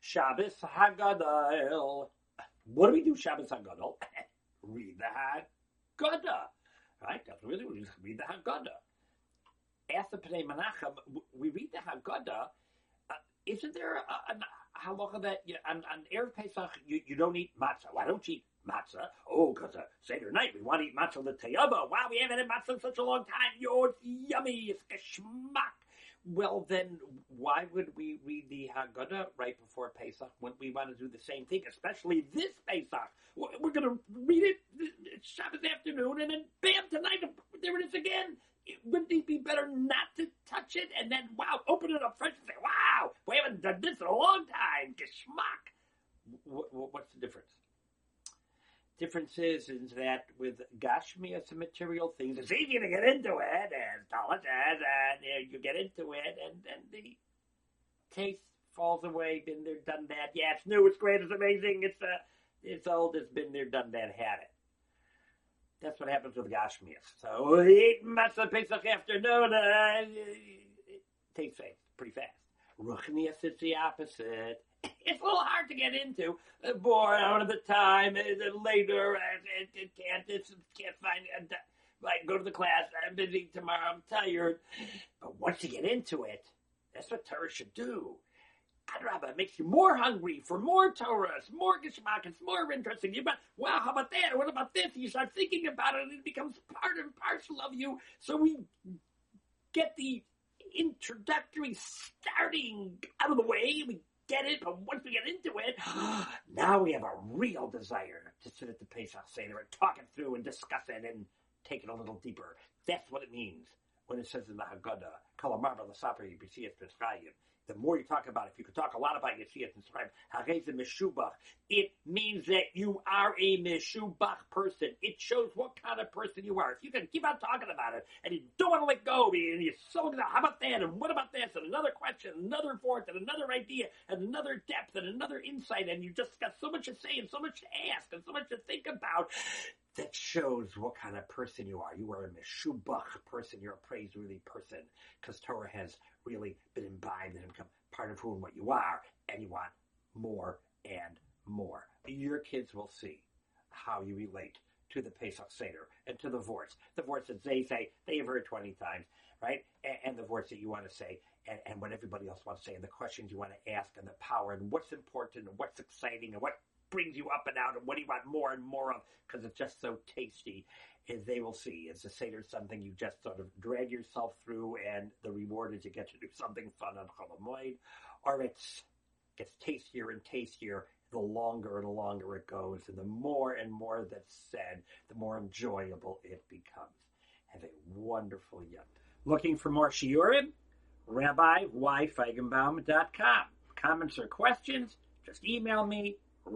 Shabbos Hagadol. What do we do Shabbos Hagadol? read the Haggadah. Right? That's what we do. Read the Haggadah. After Pnei Menachem, we read the Haggadah. Uh, isn't there a, a halacha that you, on, on Erev Pesach you, you don't eat matzah? Why don't you eat matzah? Oh, because uh, Seder night we want to eat matzah l'tayaba. Wow, we haven't had matzah in such a long time. Yo, it's yummy. It's geschmack. Well, then, why would we read the Haggadah right before Pesach when we want to do the same thing, especially this Pesach? We're going to read it Shabbos afternoon, and then bam, tonight, there it is again. Wouldn't it be better not to touch it and then, wow, open it up fresh and say, wow, we haven't done this in a long time. Geschmack. What's the difference? Difference is, is that with Gashmias and material things, it's easy to get into it, and Talat, and you get into it, and, and the taste falls away, been there, done that. Yeah, it's new, it's great, it's amazing, it's uh, it's old, it's been there, done that, had it. That's what happens with Gashmias. So, eat matzah Pesach afternoon, uh, it takes fast, pretty fast. Ruchnias, it's the opposite it's a little hard to get into. Uh, bored, don't have the time. Uh, later, I, I, can't. This can't find. Uh, like go to the class. I'm busy tomorrow. I'm tired. But once you get into it, that's what Torah should do. Adrabah, it makes you more hungry for more Torah, more Geschmack, it's more interesting. You but wow, how about that? What about this? You start thinking about it, and it becomes part and parcel of you. So we get the introductory starting out of the way. We get it, but once we get into it, now we have a real desire to sit at the Pesach Seder and talk it through and discuss it and take it a little deeper. That's what it means when it says in the Haggadah, Kalamar Lasapra Yibisiyat Mitzrayim, the more you talk about it, if you could talk a lot about Yitzias Mitzrayim, Hareza Meshubach, it means that you are a Meshubach person. It shows what kind of person you are. If you can keep on talking about it and you don't want to let go, so, how about that, and what about this, and another question, another fourth, and another idea, and another depth, and another insight, and you just got so much to say, and so much to ask, and so much to think about, that shows what kind of person you are. You are a meshubach person. You're a praiseworthy person because Torah has really been imbibed and become part of who and what you are, and you want more and more. Your kids will see how you relate to the Pesach Seder and to the vorts. The vorts that they say they have heard 20 times, right? And, and the vorts that you want to say and, and what everybody else wants to say and the questions you want to ask and the power and what's important and what's exciting and what brings you up and out and what do you want more and more of because it's just so tasty as they will see. It's a Seder something you just sort of drag yourself through and the reward is you get to do something fun on Chol or it's gets tastier and tastier the longer and longer it goes and the more and more that's said, the more enjoyable it becomes. Have a wonderful Yom. Looking for more Shiurim? RabbiYFeigenbaum.com. Comments or questions? Just email me